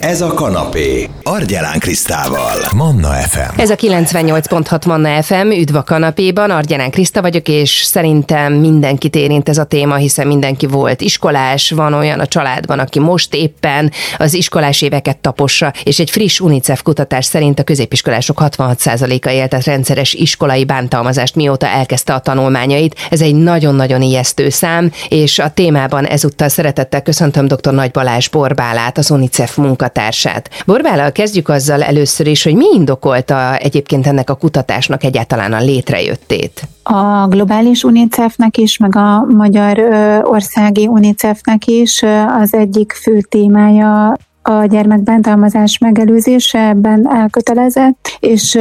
Ez a kanapé. Argyelán Krisztával. Manna FM. Ez a 98.6 Manna FM, üdv a kanapéban, Argyelán Kriszta vagyok, és szerintem mindenkit érint ez a téma, hiszen mindenki volt iskolás, van olyan a családban, aki most éppen az iskolás éveket tapossa, és egy friss UNICEF kutatás szerint a középiskolások 66%-a éltet rendszeres iskolai bántalmazást, mióta elkezdte a tanulmányait. Ez egy nagyon-nagyon ijesztő szám, és a témában ezúttal szeretettel köszöntöm dr. Nagy Balázs Borbálát, az UNICEF munkatársát. Borbállal kezdjük azzal először is, hogy mi indokolta egyébként ennek a kutatásnak egyáltalán a létrejöttét? A globális UNICEF-nek is, meg a magyar országi UNICEF-nek is az egyik fő témája a gyermekbántalmazás megelőzése ebben elkötelezett, és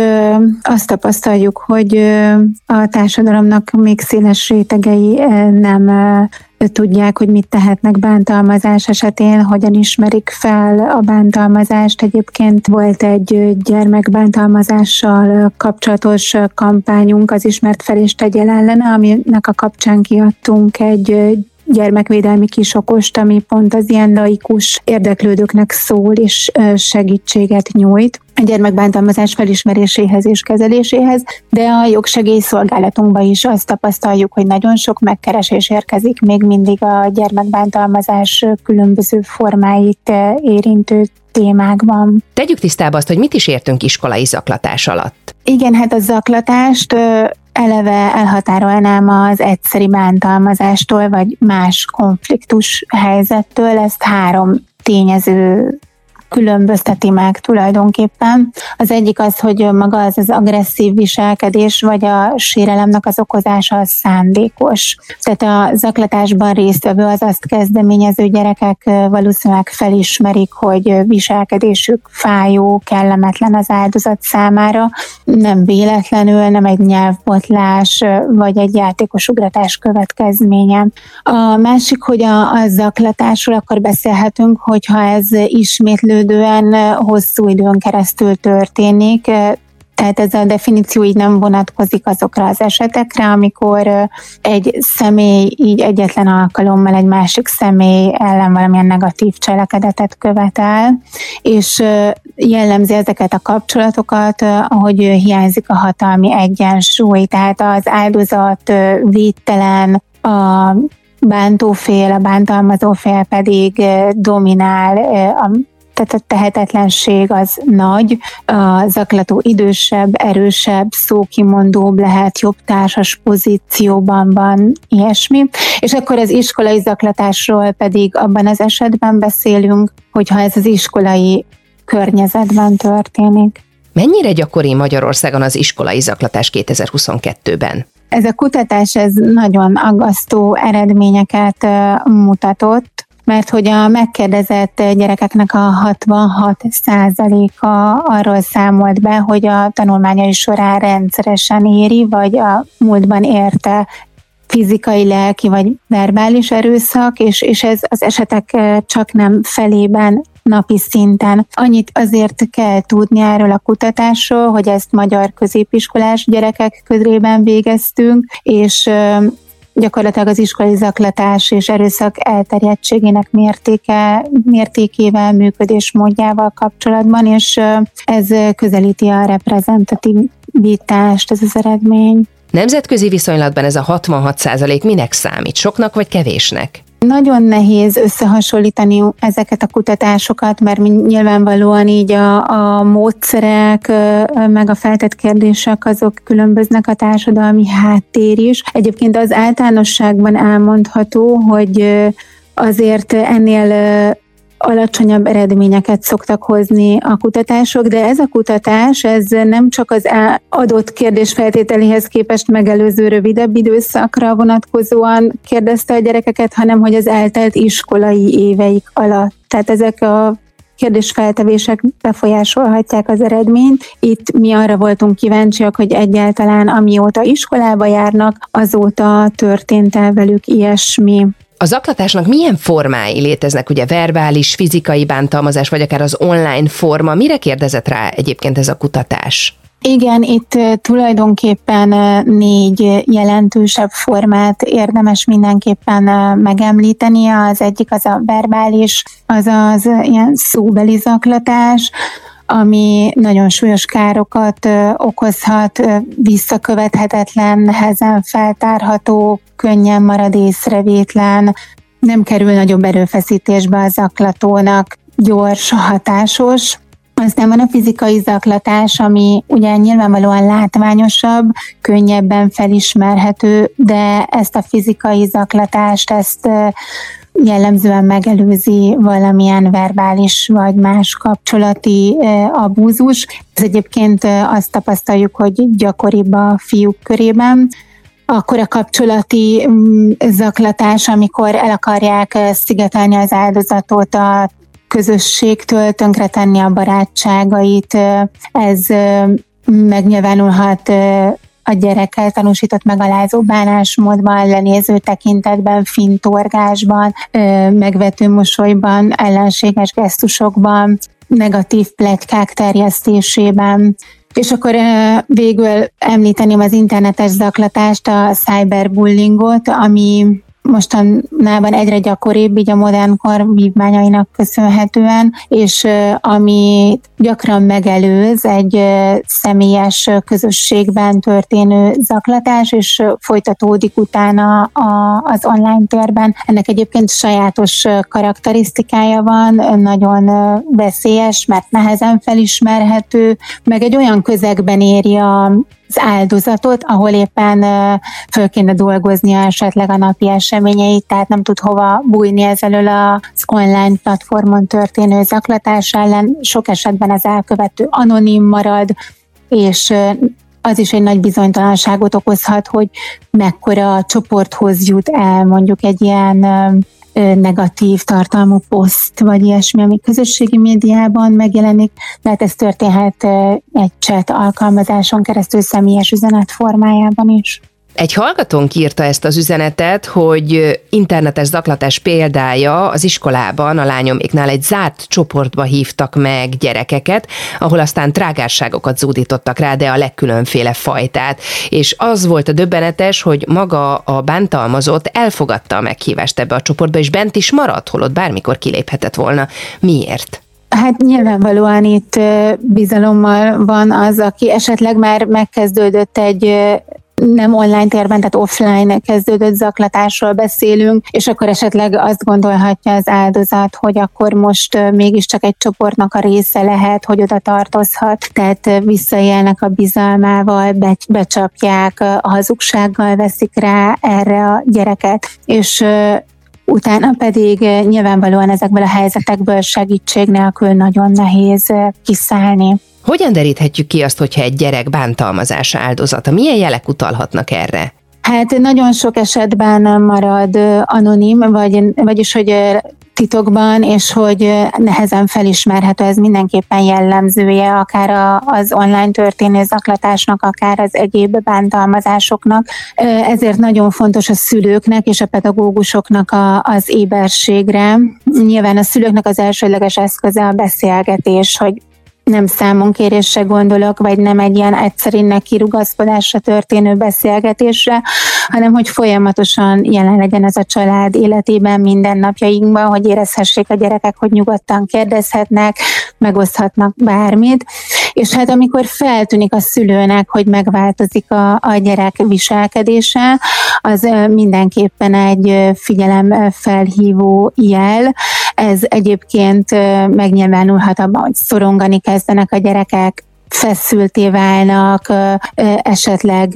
azt tapasztaljuk, hogy a társadalomnak még széles rétegei nem tudják, hogy mit tehetnek bántalmazás esetén, hogyan ismerik fel a bántalmazást. Egyébként volt egy gyermekbántalmazással kapcsolatos kampányunk, az ismert fel és tegyel ellene, aminek a kapcsán kiadtunk egy gyermekvédelmi kisokost, ami pont az ilyen laikus érdeklődőknek szól és segítséget nyújt a gyermekbántalmazás felismeréséhez és kezeléséhez, de a jogsegélyszolgálatunkban is azt tapasztaljuk, hogy nagyon sok megkeresés érkezik még mindig a gyermekbántalmazás különböző formáit érintő témákban. Tegyük tisztába azt, hogy mit is értünk iskolai zaklatás alatt. Igen, hát a zaklatást eleve elhatárolnám az egyszeri bántalmazástól, vagy más konfliktus helyzettől. Ezt három tényező különbözteti meg tulajdonképpen. Az egyik az, hogy maga az az agresszív viselkedés, vagy a sérelemnek az okozása az szándékos. Tehát a zaklatásban résztvevő az azt kezdeményező gyerekek valószínűleg felismerik, hogy viselkedésük fájó, kellemetlen az áldozat számára, nem véletlenül, nem egy nyelvbotlás, vagy egy játékos ugratás következménye. A másik, hogy a, a zaklatásról akkor beszélhetünk, hogyha ez ismétlő fejlődően hosszú időn keresztül történik, tehát ez a definíció így nem vonatkozik azokra az esetekre, amikor egy személy így egyetlen alkalommal egy másik személy ellen valamilyen negatív cselekedetet követel, és jellemzi ezeket a kapcsolatokat, ahogy hiányzik a hatalmi egyensúly, tehát az áldozat védtelen, a bántófél, a bántalmazó fél pedig dominál a tehát a tehetetlenség az nagy, a zaklató idősebb, erősebb, szókimondóbb lehet, jobb társas pozícióban van, ilyesmi. És akkor az iskolai zaklatásról pedig abban az esetben beszélünk, hogyha ez az iskolai környezetben történik. Mennyire gyakori Magyarországon az iskolai zaklatás 2022-ben? Ez a kutatás ez nagyon aggasztó eredményeket mutatott mert hogy a megkérdezett gyerekeknek a 66 százaléka arról számolt be, hogy a tanulmányai során rendszeresen éri, vagy a múltban érte fizikai, lelki vagy verbális erőszak, és, és ez az esetek csak nem felében napi szinten. Annyit azért kell tudni erről a kutatásról, hogy ezt magyar középiskolás gyerekek közében végeztünk, és gyakorlatilag az iskolai zaklatás és erőszak elterjedtségének mértéke, mértékével, működésmódjával kapcsolatban, és ez közelíti a reprezentativitást, ez az eredmény. Nemzetközi viszonylatban ez a 66 százalék minek számít? Soknak vagy kevésnek? Nagyon nehéz összehasonlítani ezeket a kutatásokat, mert nyilvánvalóan így a, a módszerek, meg a feltett kérdések azok különböznek a társadalmi háttér is. Egyébként az általánosságban elmondható, hogy azért ennél alacsonyabb eredményeket szoktak hozni a kutatások, de ez a kutatás, ez nem csak az adott kérdés feltételéhez képest megelőző rövidebb időszakra vonatkozóan kérdezte a gyerekeket, hanem hogy az eltelt iskolai éveik alatt. Tehát ezek a kérdésfeltevések befolyásolhatják az eredményt. Itt mi arra voltunk kíváncsiak, hogy egyáltalán amióta iskolába járnak, azóta történt el velük ilyesmi a zaklatásnak milyen formái léteznek, ugye verbális, fizikai bántalmazás, vagy akár az online forma? Mire kérdezett rá egyébként ez a kutatás? Igen, itt tulajdonképpen négy jelentősebb formát érdemes mindenképpen megemlíteni. Az egyik az a verbális, azaz ilyen szóbeli zaklatás, ami nagyon súlyos károkat okozhat, visszakövethetetlen, nehezen feltárható, könnyen marad észrevétlen, nem kerül nagyobb erőfeszítésbe a zaklatónak, gyors, hatásos, aztán van a fizikai zaklatás, ami ugye nyilvánvalóan látványosabb, könnyebben felismerhető, de ezt a fizikai zaklatást, ezt jellemzően megelőzi valamilyen verbális vagy más kapcsolati abúzus. Ez egyébként azt tapasztaljuk, hogy gyakoribb a fiúk körében akkor a kapcsolati zaklatás, amikor el akarják szigetelni az áldozatot a közösségtől, tönkretenni a barátságait, ez megnyilvánulhat a gyerekkel tanúsított megalázó bánásmódban, lenéző tekintetben, fintorgásban, megvető mosolyban, ellenséges gesztusokban, negatív pletykák terjesztésében. És akkor végül említeném az internetes zaklatást, a cyberbullyingot, ami mostanában egyre gyakoribb, így a modern kor vívmányainak köszönhetően, és ami gyakran megelőz egy személyes közösségben történő zaklatás, és folytatódik utána a, az online térben. Ennek egyébként sajátos karakterisztikája van, nagyon veszélyes, mert nehezen felismerhető, meg egy olyan közegben éri a az áldozatot, ahol éppen föl kéne dolgoznia esetleg a napi eseményeit, tehát nem tud hova bújni ezelől az online platformon történő zaklatás ellen. Sok esetben az elkövető anonim marad, és az is egy nagy bizonytalanságot okozhat, hogy mekkora csoporthoz jut el mondjuk egy ilyen negatív tartalmú poszt, vagy ilyesmi, ami közösségi médiában megjelenik, tehát ez történhet egy chat alkalmazáson keresztül személyes üzenet formájában is. Egy hallgatónk írta ezt az üzenetet, hogy internetes zaklatás példája az iskolában a lányoméknál egy zárt csoportba hívtak meg gyerekeket, ahol aztán trágárságokat zúdítottak rá, de a legkülönféle fajtát. És az volt a döbbenetes, hogy maga a bántalmazott elfogadta a meghívást ebbe a csoportba, és bent is maradt, holott bármikor kiléphetett volna. Miért? Hát nyilvánvalóan itt bizalommal van az, aki esetleg már megkezdődött egy nem online térben, tehát offline kezdődött zaklatásról beszélünk, és akkor esetleg azt gondolhatja az áldozat, hogy akkor most mégiscsak egy csoportnak a része lehet, hogy oda tartozhat, tehát visszaélnek a bizalmával, becsapják, a hazugsággal veszik rá erre a gyereket, és utána pedig nyilvánvalóan ezekből a helyzetekből segítség nélkül nagyon nehéz kiszállni. Hogyan deríthetjük ki azt, hogyha egy gyerek bántalmazás áldozata? Milyen jelek utalhatnak erre? Hát nagyon sok esetben marad anonim, vagy, vagyis hogy titokban, és hogy nehezen felismerhető, ez mindenképpen jellemzője akár az online történő zaklatásnak, akár az egyéb bántalmazásoknak. Ezért nagyon fontos a szülőknek és a pedagógusoknak a, az éberségre. Nyilván a szülőknek az elsődleges eszköze a beszélgetés, hogy nem számonkérésre gondolok, vagy nem egy ilyen egyszerűnek kirugaszkodásra történő beszélgetésre, hanem hogy folyamatosan jelen legyen ez a család életében, mindennapjainkban, hogy érezhessék a gyerekek, hogy nyugodtan kérdezhetnek, megoszthatnak bármit. És hát amikor feltűnik a szülőnek, hogy megváltozik a, a gyerek viselkedése, az mindenképpen egy figyelem felhívó jel. Ez egyébként megnyilvánulhat abban, hogy szorongani kezdenek a gyerekek, feszülté válnak, esetleg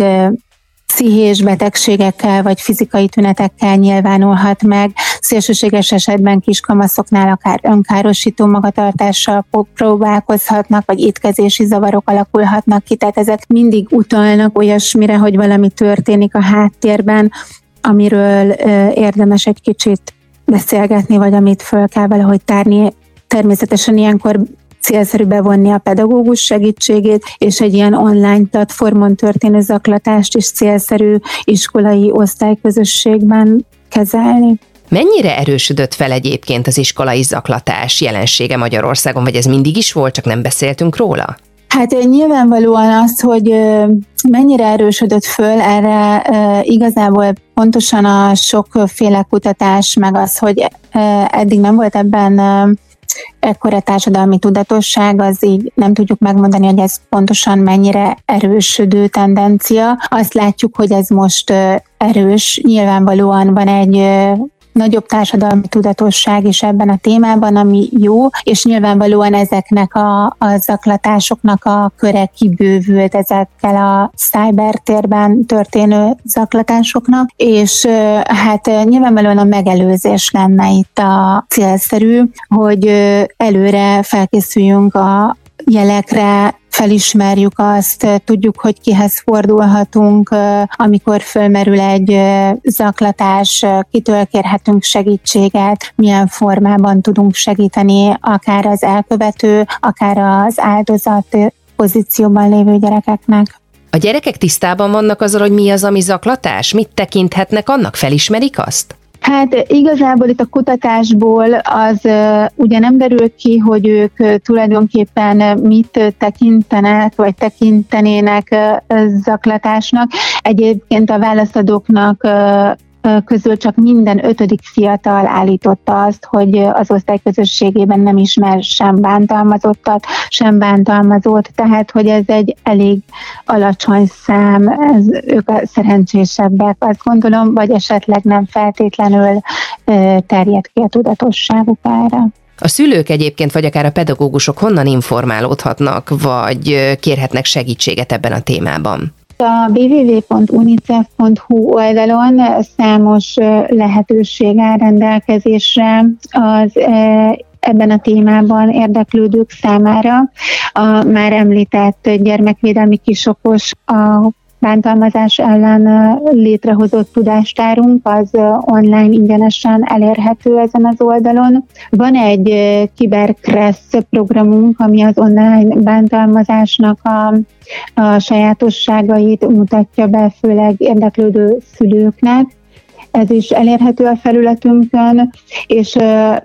pszichés betegségekkel vagy fizikai tünetekkel nyilvánulhat meg. Szélsőséges esetben kiskamaszoknál akár önkárosító magatartással próbálkozhatnak, vagy étkezési zavarok alakulhatnak ki, tehát ezek mindig utalnak olyasmire, hogy valami történik a háttérben, amiről érdemes egy kicsit beszélgetni, vagy amit föl kell valahogy tárni. Természetesen ilyenkor célszerű bevonni a pedagógus segítségét, és egy ilyen online platformon történő zaklatást is célszerű iskolai osztályközösségben kezelni. Mennyire erősödött fel egyébként az iskolai zaklatás jelensége Magyarországon, vagy ez mindig is volt, csak nem beszéltünk róla? Hát nyilvánvalóan az, hogy mennyire erősödött föl, erre igazából pontosan a sokféle kutatás, meg az, hogy eddig nem volt ebben ekkora társadalmi tudatosság, az így nem tudjuk megmondani, hogy ez pontosan mennyire erősödő tendencia. Azt látjuk, hogy ez most erős, nyilvánvalóan van egy nagyobb társadalmi tudatosság is ebben a témában, ami jó, és nyilvánvalóan ezeknek a, a zaklatásoknak a köre kibővült ezekkel a cybertérben történő zaklatásoknak, és hát nyilvánvalóan a megelőzés lenne itt a célszerű, hogy előre felkészüljünk a jelekre, felismerjük azt, tudjuk, hogy kihez fordulhatunk, amikor fölmerül egy zaklatás, kitől kérhetünk segítséget, milyen formában tudunk segíteni akár az elkövető, akár az áldozat pozícióban lévő gyerekeknek. A gyerekek tisztában vannak azzal, hogy mi az, ami zaklatás? Mit tekinthetnek annak? Felismerik azt? Hát igazából itt a kutatásból az ugye nem derül ki, hogy ők tulajdonképpen mit tekintenek, vagy tekintenének zaklatásnak. Egyébként a válaszadóknak közül csak minden ötödik fiatal állította azt, hogy az osztályközösségében nem ismer sem bántalmazottat, sem bántalmazót, tehát hogy ez egy elég alacsony szám, ez, ők a szerencsésebbek, azt gondolom, vagy esetleg nem feltétlenül terjed ki a tudatosságuk erre. A szülők egyébként, vagy akár a pedagógusok honnan informálódhatnak, vagy kérhetnek segítséget ebben a témában? A www.unicef.hu oldalon számos lehetőség áll rendelkezésre az ebben a témában érdeklődők számára. A már említett gyermekvédelmi kisokos a bántalmazás ellen létrehozott tudástárunk az online ingyenesen elérhető ezen az oldalon. Van egy Kiberkressz programunk, ami az online bántalmazásnak a, a sajátosságait mutatja be, főleg érdeklődő szülőknek ez is elérhető a felületünkön, és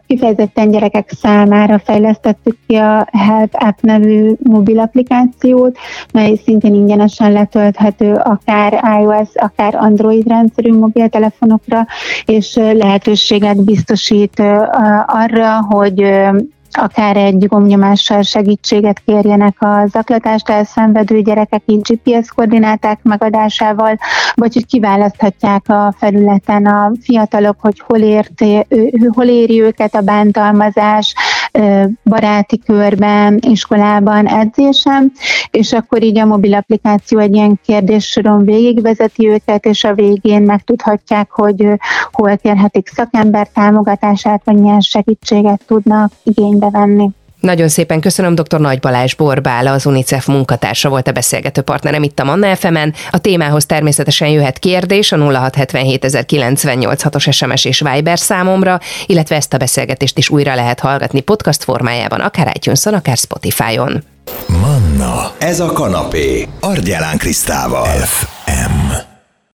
kifejezetten gyerekek számára fejlesztettük ki a Help App nevű mobil applikációt, mely szintén ingyenesen letölthető akár iOS, akár Android rendszerű mobiltelefonokra, és lehetőséget biztosít arra, hogy akár egy gomnyomással segítséget kérjenek a zaklatást elszenvedő gyerekek így GPS koordináták megadásával, vagy hogy kiválaszthatják a felületen a fiatalok, hogy hol, érti, hol éri őket a bántalmazás, baráti körben, iskolában, edzésem, és akkor így a mobil applikáció egy ilyen kérdéssoron végigvezeti őket, és a végén megtudhatják, hogy hol kérhetik szakember támogatását, vagy milyen segítséget tudnak igénybe venni. Nagyon szépen köszönöm dr. Nagy Balázs Borbála, az UNICEF munkatársa volt a beszélgető partnerem itt a Manna fm -en. A témához természetesen jöhet kérdés a 0677 os SMS és Viber számomra, illetve ezt a beszélgetést is újra lehet hallgatni podcast formájában, akár itunes akár Spotify-on. Manna, ez a kanapé, Argyelán Krisztával. F.